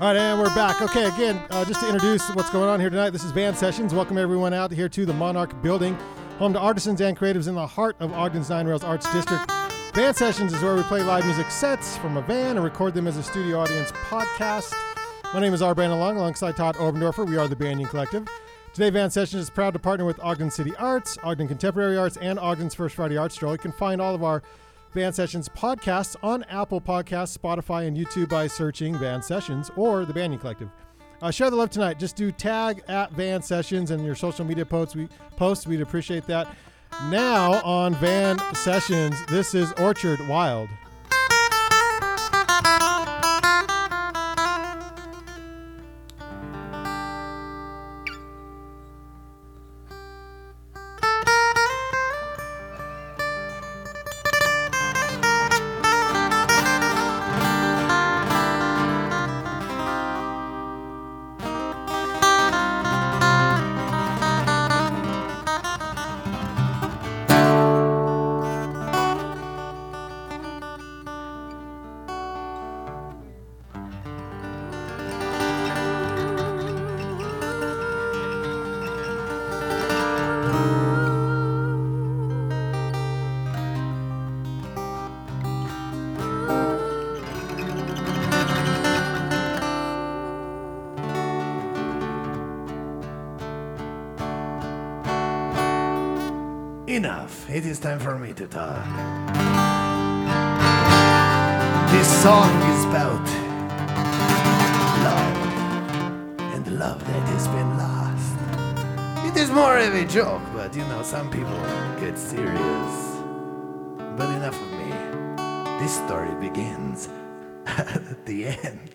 All right, and we're back. Okay, again, uh, just to introduce what's going on here tonight, this is Van Sessions. Welcome everyone out here to the Monarch Building, home to artisans and creatives in the heart of Ogden's Nine Rails Arts District. Van Sessions is where we play live music sets from a van and record them as a studio audience podcast. My name is R. Brandon Long, alongside Todd Obendorfer. We are the Banyan Collective. Today, Van Sessions is proud to partner with Ogden City Arts, Ogden Contemporary Arts, and Ogden's First Friday Arts Stroll. You can find all of our Van Sessions podcasts on Apple Podcasts, Spotify, and YouTube by searching Van Sessions or the Banyan Collective. Uh, share the love tonight. Just do tag at Van Sessions and your social media posts. We post. We'd appreciate that. Now on Van Sessions, this is Orchard Wild. It is time for me to talk. This song is about love and love that has been lost. It is more of a joke, but you know, some people get serious. But enough of me. This story begins at the end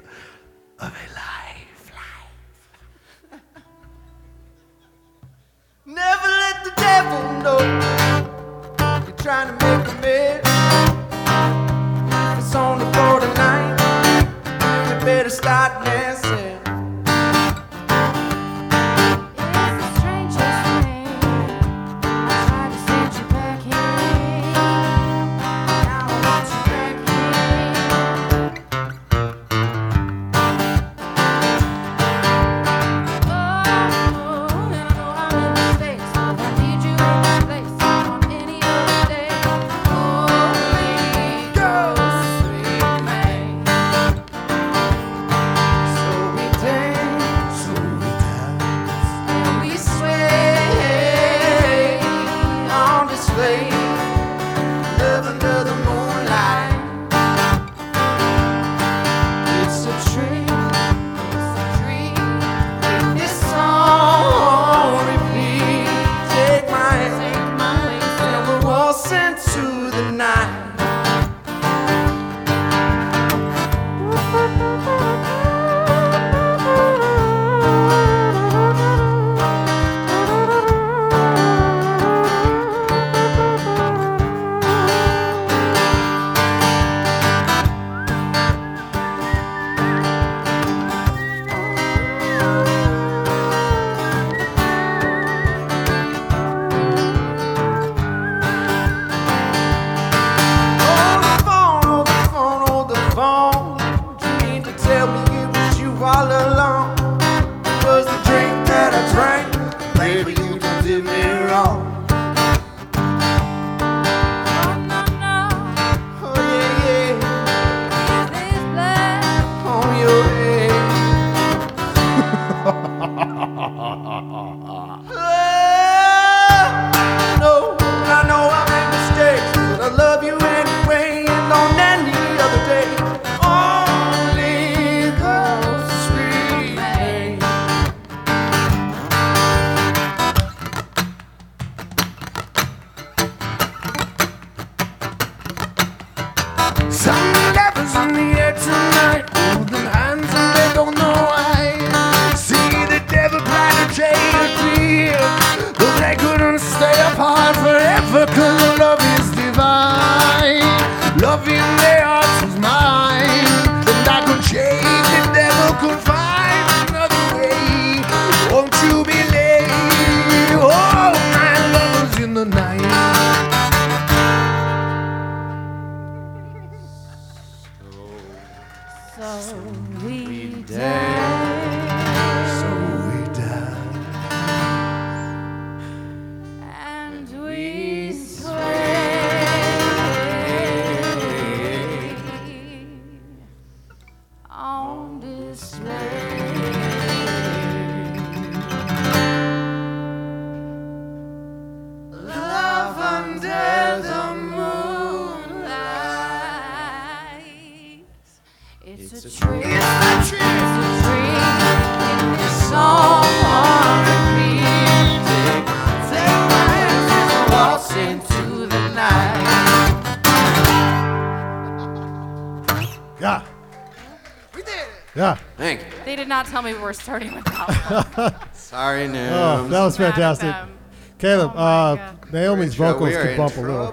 tell me we're starting with that one. Sorry, Oh, that was Mad at fantastic. them. Caleb, Oh my uh, God. Naomi's We're in vocals trouble. We are could in bump a little.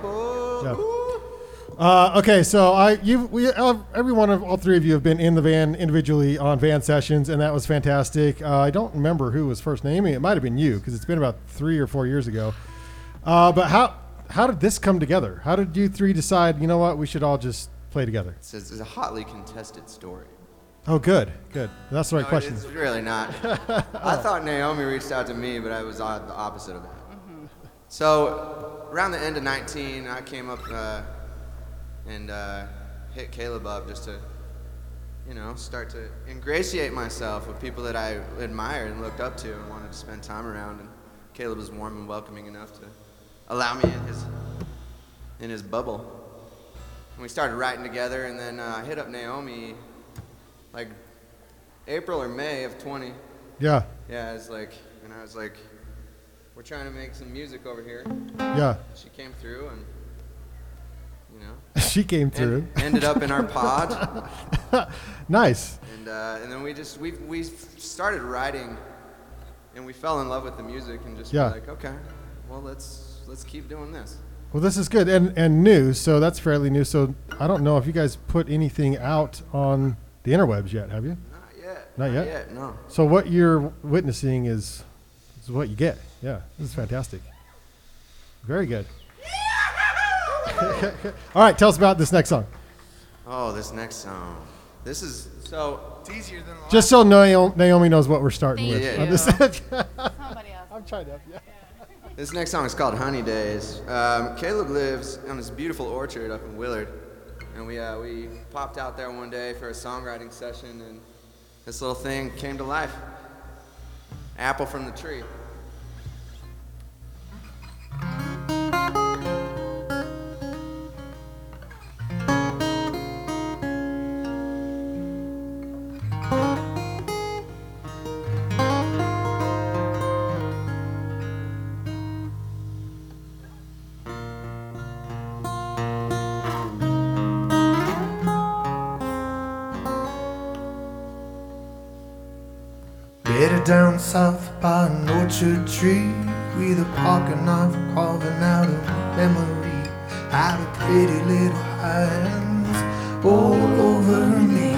trouble. Yeah. Uh, okay, so I, you, we, uh, every one of all three of you have been in the van individually on van sessions, and that was fantastic. Uh, I don't remember who was first naming. It might have been you because it's been about three or four years ago. Uh, but how how did this come together? How did you three decide? You know what? We should all just play together. It's, a- it's a hotly contested story. Oh, good, good. That's the right No, question. It's really not. I thought Naomi reached out to me, but I was on the opposite of that. So around the end of 19, I came up uh, and uh, hit Caleb up just to, you know, start to ingratiate myself with people that I admired and looked up to and wanted to spend time around. And Caleb was warm and welcoming enough to allow me in his in his bubble. And we started writing together, and then uh, I hit up Naomi like April or May of 20. Yeah, Yeah, it's like, and I was like, we're trying to make some music over here. yeah. She came through and, you know, she came through. en- ended up in our pod. nice. And, uh, and then we just, we, we started writing and we fell in love with the music and just Yeah. were like, okay, well, let's, let's keep doing this. Well, this is good and and new, so that's fairly new. So I don't know if you guys put anything out on the interwebs yet, have you? Not yet. Not yet? yet? no. So what you're witnessing is is what you get. Yeah, this is fantastic. Very good. All right, tell us about this next song. Oh, this next song. This is, so, It's easier than the last. Just so Naomi, Naomi knows what we're starting Thank with. you. I'm, just- Somebody else. I'm trying to. Yeah. This next song is called Honey Days. Um, Caleb lives on this beautiful orchard up in Willard, and we uh, we popped out there one day for a songwriting session, and this little thing came to life. Apple from the tree. Down south by an orchard tree with a pocket knife carving out a memory out of pretty little hands all over me.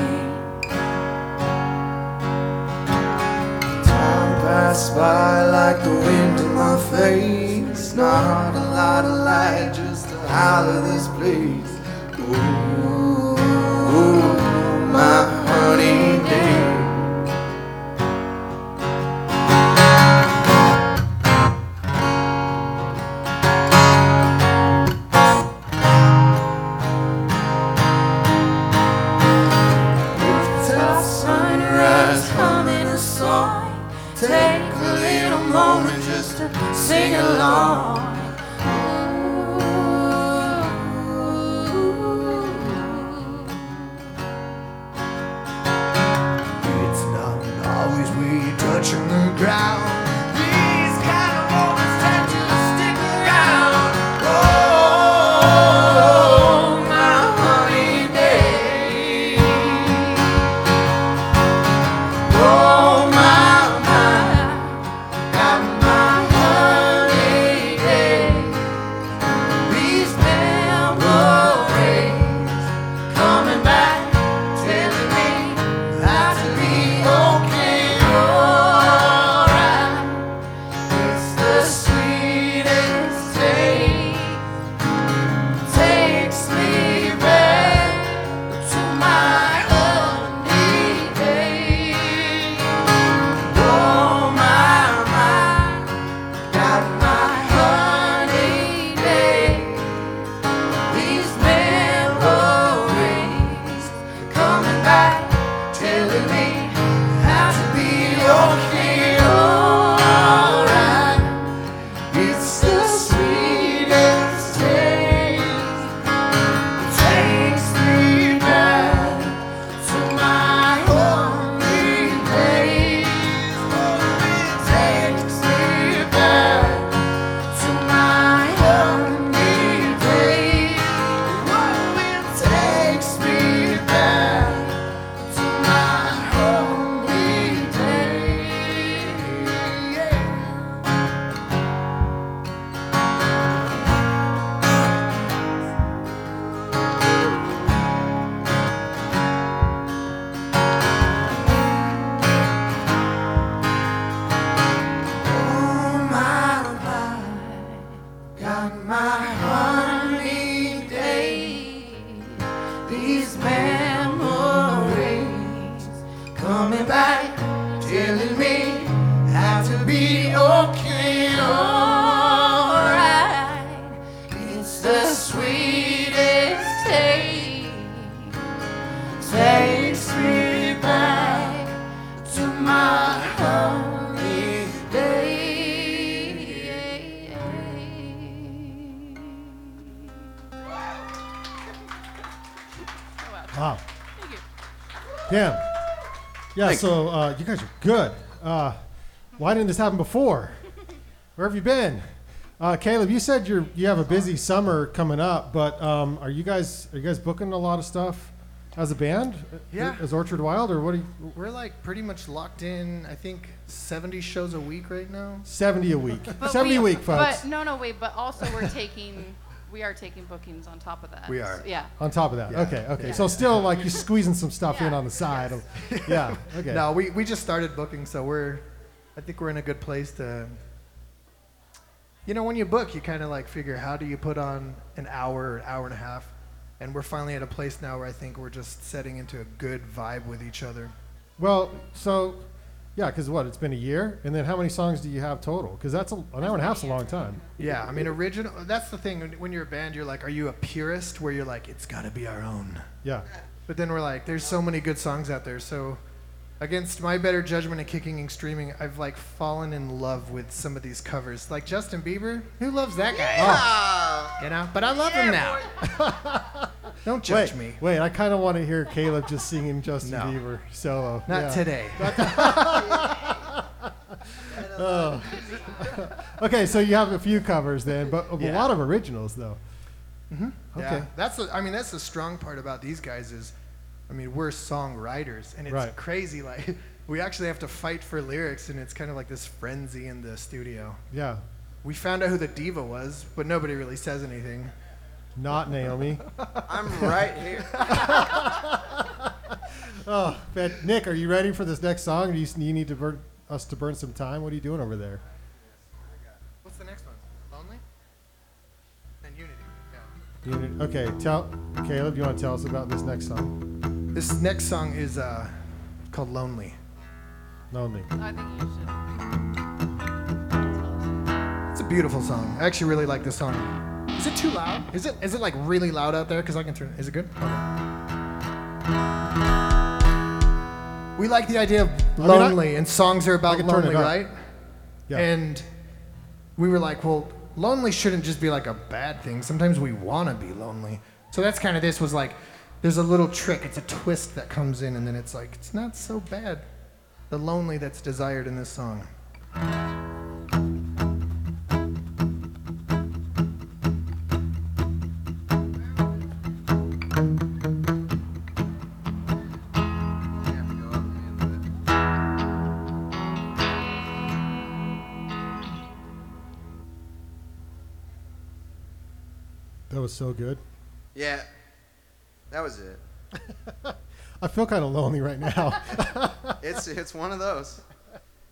Time passed by like the wind in my face. Not a lot of light, just howl of this place. Yeah, Thank so uh, you guys are good. Uh, why didn't this happen before? Where have you been? Uh, Caleb, you said you're you have a busy summer coming up, but um, are you guys are you guys booking a lot of stuff as a band? Yeah. As Orchard Wild, or what? Are you, We're like pretty much locked in. I think 70 shows a week right now. Seventy a week. But Seventy a week, folks. But no, no, wait. But also, we're taking, we are taking bookings on top of that. We are. Yeah. on top of that, Yeah. okay, okay. Yeah. So still, like you're squeezing some stuff in on the side. Of, yeah. Okay. No, we, we just started booking, so we're, I think we're in a good place to, you know, when you book, you kind of like figure how do you put on an hour or hour and a half. And we're finally at a place now where I think we're just setting into a good vibe with each other. Well, so yeah, because what? It's been a year, and then how many songs do you have total? Because that's a, an hour and a half's a long time. Yeah, I mean, original. That's the thing. When, when you're a band, you're like, are you a purist where you're like, it's got to be our own? Yeah. But then we're like, there's so many good songs out there. So, against my better judgment of kicking and streaming, I've like fallen in love with some of these covers. Like Justin Bieber, who loves that guy? Ah, You know, but I love him now. Don't judge wait, me. wait. I kind of want to hear Caleb just singing Justin No. Bieber solo. Not Yeah. today. Okay, so you have a few covers then, but a Yeah. lot of originals though. Okay. Yeah, that's the. I mean, that's the strong part about these guys is, I mean, we're songwriters, and it's Right. crazy. Like, we actually have to fight for lyrics, and it's kind of like this frenzy in the studio. Yeah. We found out who the diva was, but nobody really says anything. Not Naomi. I'm right here. oh, but Nick, are you ready for this next song? Do you, you need to burn us to burn some time? What are you doing over there? What's the next one? Lonely? And Unity. Yeah. You- okay, tell Caleb. You want to tell us about this next song? This next song is uh, called Lonely. Lonely. I think you should. It's a beautiful song. I actually really like this song. Is it too loud? Is it is it like really loud out there? Because I can turn. Is it good? Okay. We like the idea of mean, I- lonely, and songs are about lonely, right? Yeah. And we were like, well, lonely shouldn't just be like a bad thing. Sometimes we want to be lonely. So that's kind of this was like, there's a little trick. It's a twist that comes in, and then it's like, it's not so bad. The lonely that's desired in this song. That was so good. Yeah, that was it. I feel kind of lonely right now. It's it's one of those.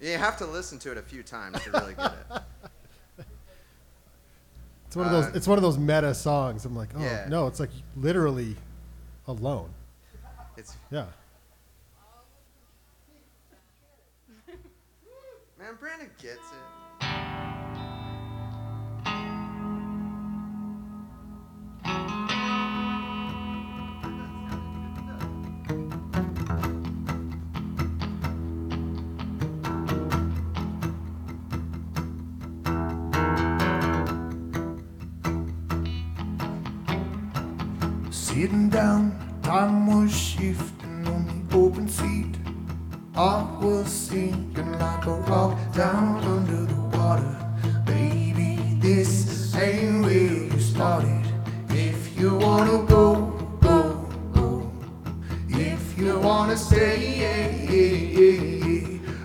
You have to listen to it a few times to really get it. It's one of those. It's one of those meta songs. I'm like, oh Yeah. no, it's like literally alone. It's Yeah. man, Brandon gets it. Down, time was shifting on the open seat. I was sinking like a rock down under the water. Baby, this ain't where you started. If you wanna go, go, go. If you wanna stay,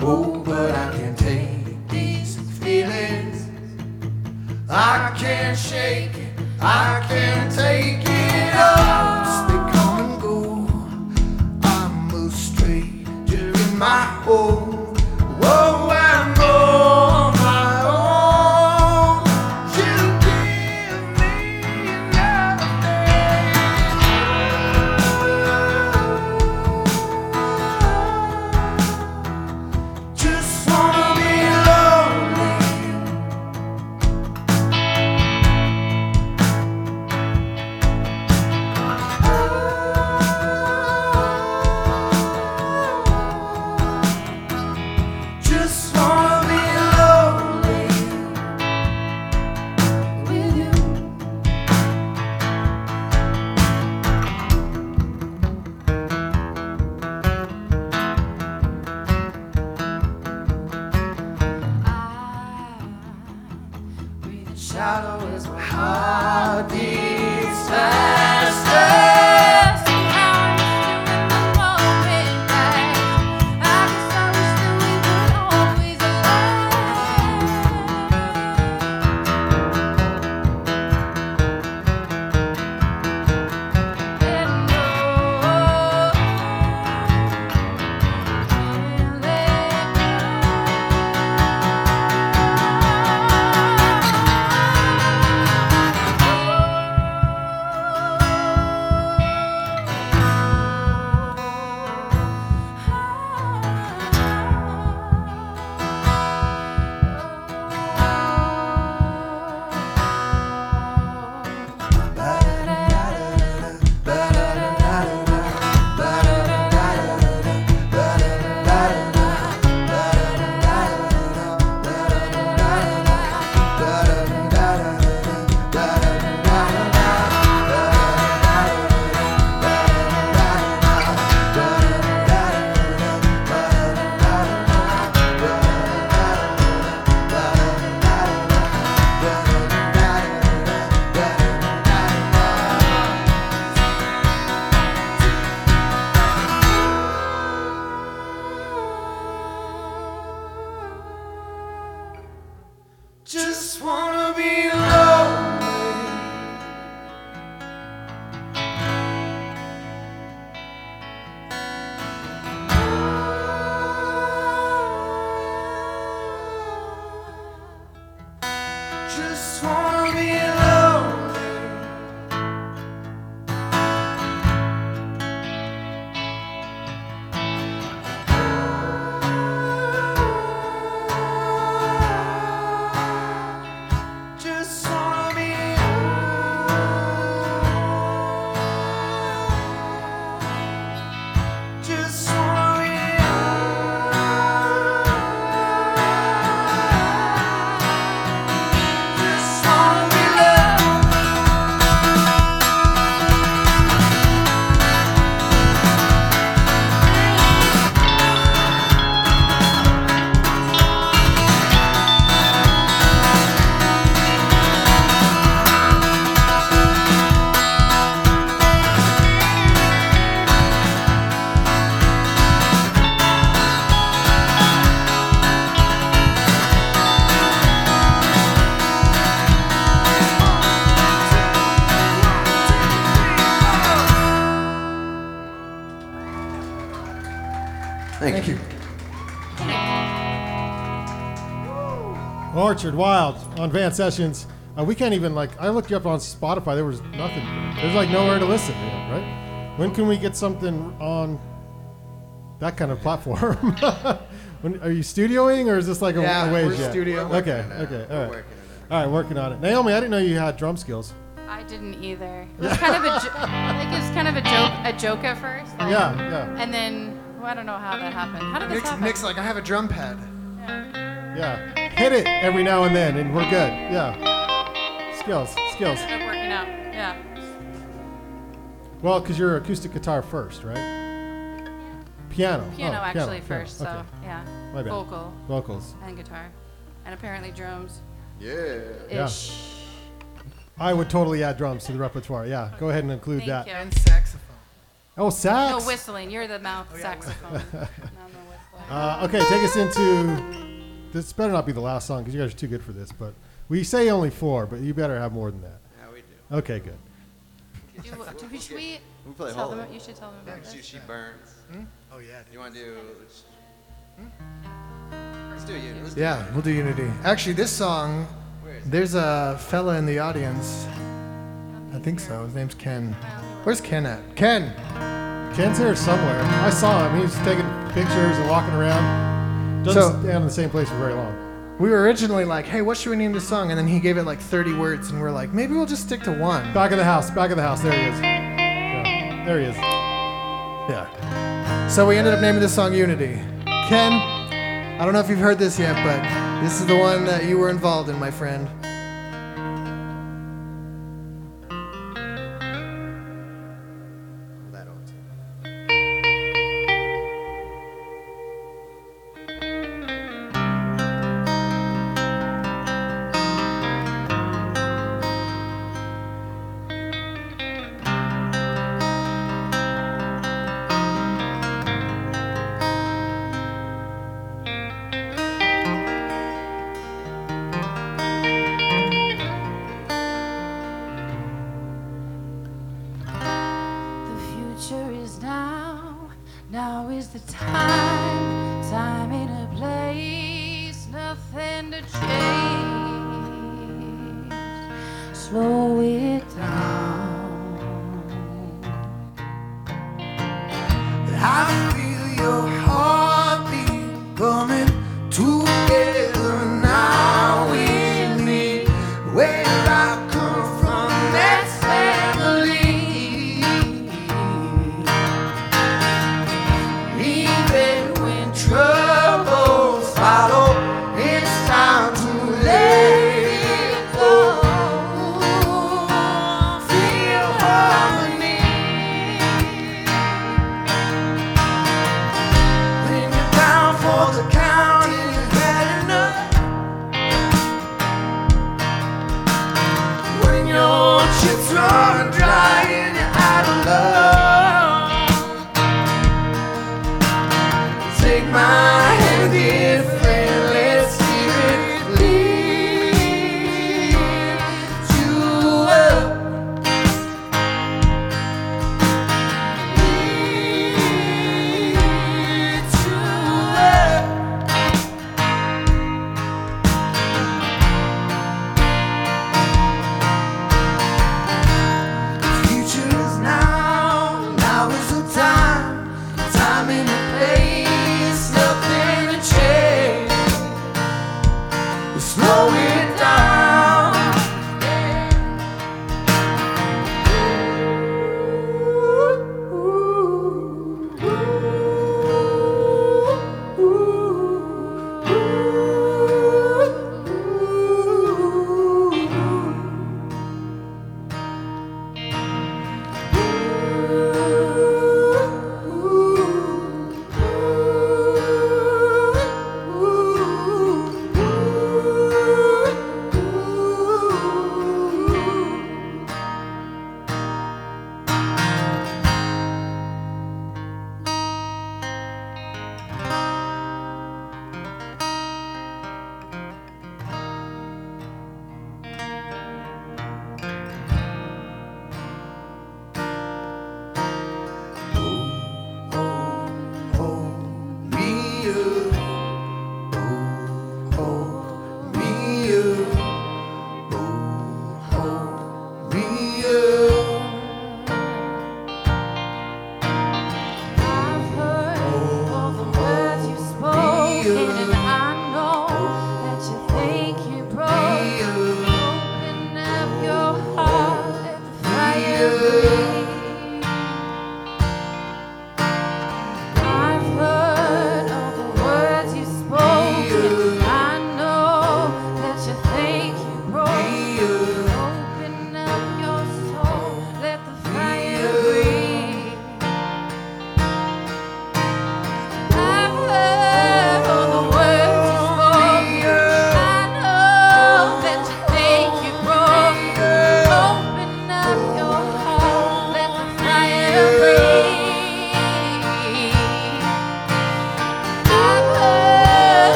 oh, but I can't take these feelings. I can't shake it, I heart beats Orchard Wild on Van Sessions. Uh, we can't even like. I looked you up on Spotify. There was nothing. There's like nowhere to listen. You know, right? When can we get something on that kind of platform? when, are you studioing or is this like a, Yeah, a ways we're yet? studio. Okay. Working on it. Okay. We're All right. working on it. All right. Working on it. Naomi, I didn't know you had drum skills. I didn't either. It was kind of a, jo- like it was kind of a joke, a joke at first. like- Yeah. Yeah. And then well, I don't know how that happened. How did this Nick's, happen? Nick's like, I have a drum pad. Yeah. Hit it every now and then, and we're good. Yeah. Skills. Skills. Ended up working out. Yeah. Well, because you're acoustic guitar first, right? Piano. Piano Oh, actually piano, first. okay. So yeah. My bad. Vocal Vocals. and guitar, and apparently drums. Yeah. Yeah. I would totally add drums to the repertoire. Yeah, go ahead and include Thank that. you. And saxophone. Oh, sax. No whistling. You're the mouth saxophone. no, no whistling. Uh, okay, take us into. This better not be the last song because you guys are too good for this. But we say only four, but you better have more than that. Yeah, we do. Okay, good. Do, do, should we We play tell Hole. them? You should tell them about She, this. she burns. Hmm? Oh yeah. You want to do? Let's hmm? do you. Let's do Yeah, we'll do Unity. Actually, this song, Where is it? there's a fella in the audience. I think so. His name's Ken. Where's Ken at? Ken. Ken's here somewhere. I saw him. He's taking pictures and walking around. Doesn't So- stand in the same place for very long. We were originally like, hey, what should we name this song? And then he gave it like 30 words, and we're like, maybe we'll just stick to one. Back of the house. Back of the house. There he is. Yeah, there he is. Yeah. So we ended up naming this song Unity. Ken, I don't know if you've heard this yet, but this is the one that you were involved in, my friend. Down for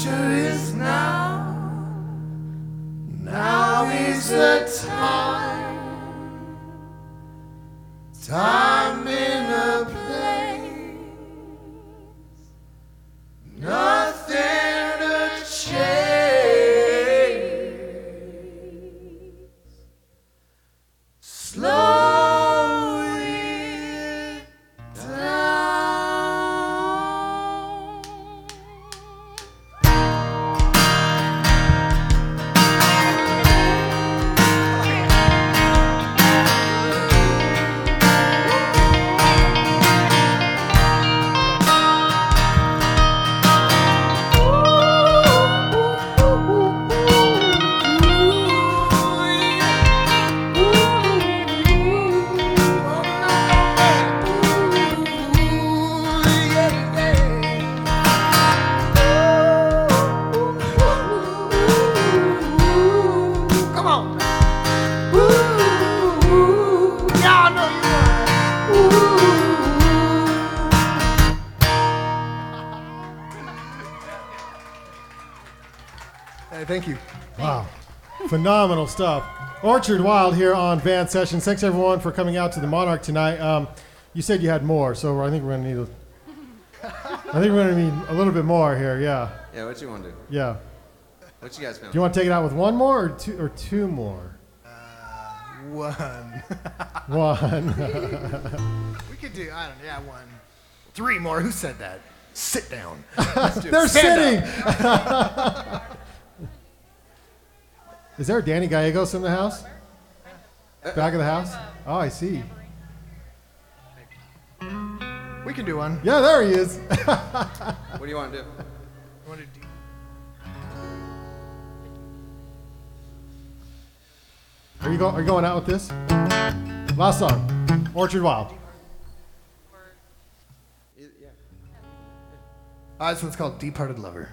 future is now. Now is the time. Hey, thank you. Wow. Phenomenal stuff. Orchard Wild here on Van Sessions. Thanks everyone for coming out to the Monarch tonight. Um, you said you had more, so I think we're gonna need a. I think we're gonna need a little bit more here. Yeah, Yeah, what you want to do? yeah. What you guys feel? Do you want to take it out with one more or two or two more? One. One. we could do, I don't know, yeah, one. Three more. Who said that? Sit down. They're sitting. Is there a Danny Gallegos in the house? Back of the house? Oh, I see. We can do one. Yeah, there he is. What do you want to do? You wanna do- Are you go, Are you going out with this? Last song, Orchard Wild. Yeah. Uh, this one's called Deep Hearted Lover.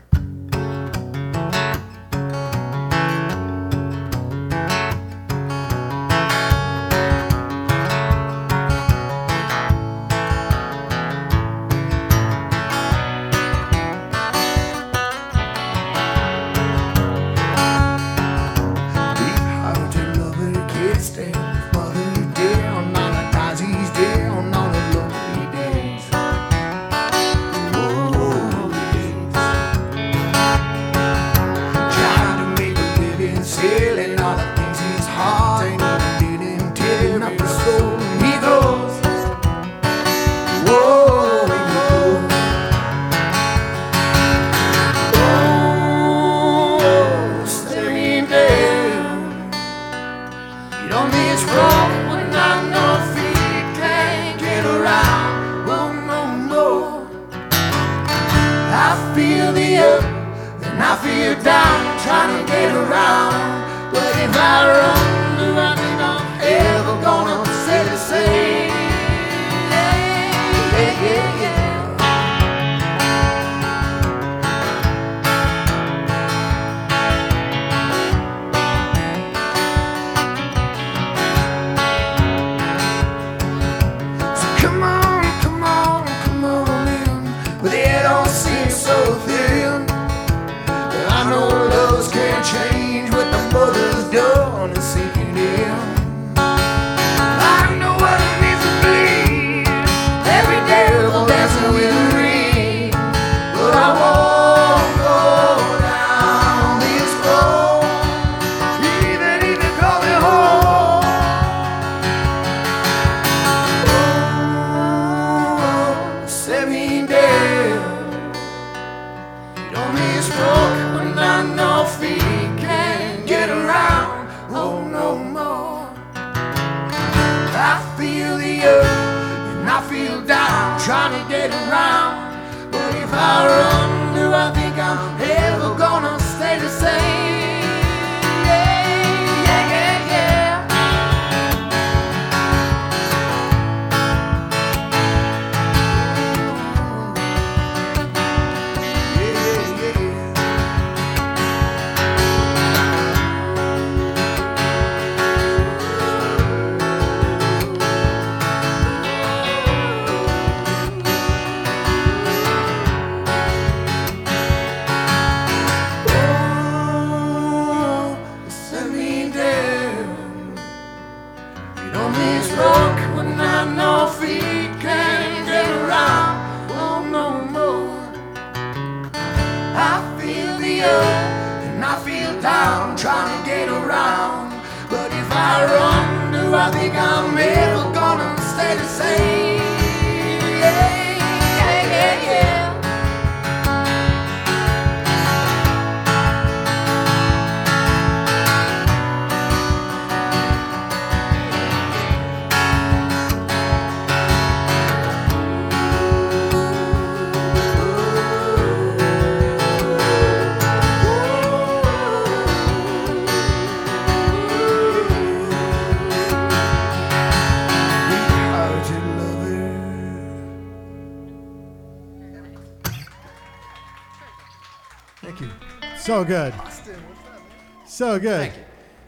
good. Austin, that, so good.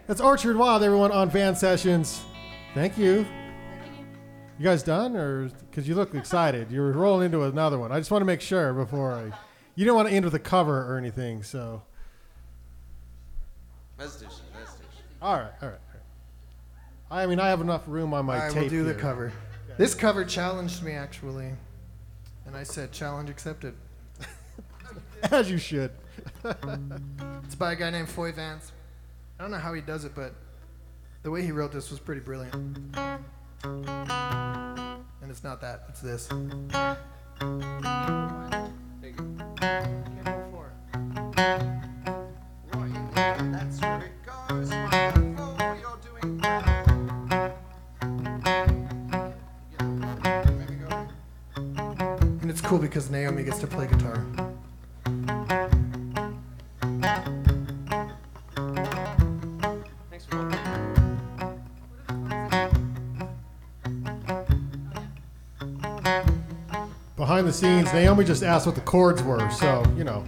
That's Orchard Wild, everyone, on Van Sessions. Thank you. You guys done, or because you look excited, you're rolling into another one. I just want to make sure before I. You don't want to end with a cover or anything, so. Let's do shit. Let's do shit. All right, all right. I mean, I have enough room on my all right, tape. I will do here. the cover. Okay. This cover challenged me actually, and I said, "Challenge accepted." As you should it's by a guy named Foy Vance. I don't know how he does it, but the way he wrote this was pretty brilliant. And it's not that, it's this. And it's cool because Naomi gets to play guitar. the scenes. Naomi just asked what the chords were, so you know.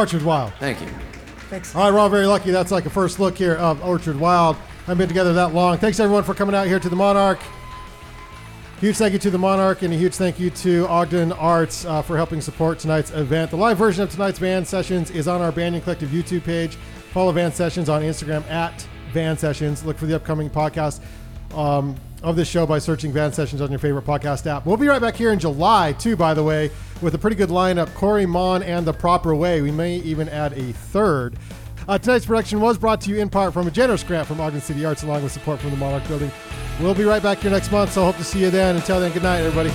Orchard Wild. Thank you. Thanks. All right, we're all very lucky. That's like a first look here of Orchard Wild. I haven't been together that long. Thanks everyone for coming out here to the Monarch. Huge thank you to the Monarch and a huge thank you to Ogden Arts uh, for helping support tonight's event. The live version of tonight's Van Sessions is on our Banyan Collective YouTube page. Follow Van Sessions on Instagram at Van Sessions. Look for the upcoming podcast um, of this show by searching Van Sessions on your favorite podcast app. We'll be right back here in July, too, by the way, with a pretty good lineup Corey Mon and The Proper Way. We may even add a third. Uh, tonight's production was brought to you in part from a generous grant from Ogden City Arts, along with support from the Monarch Building. We'll be right back here next month, so I hope to see you then. Until then, good night, everybody.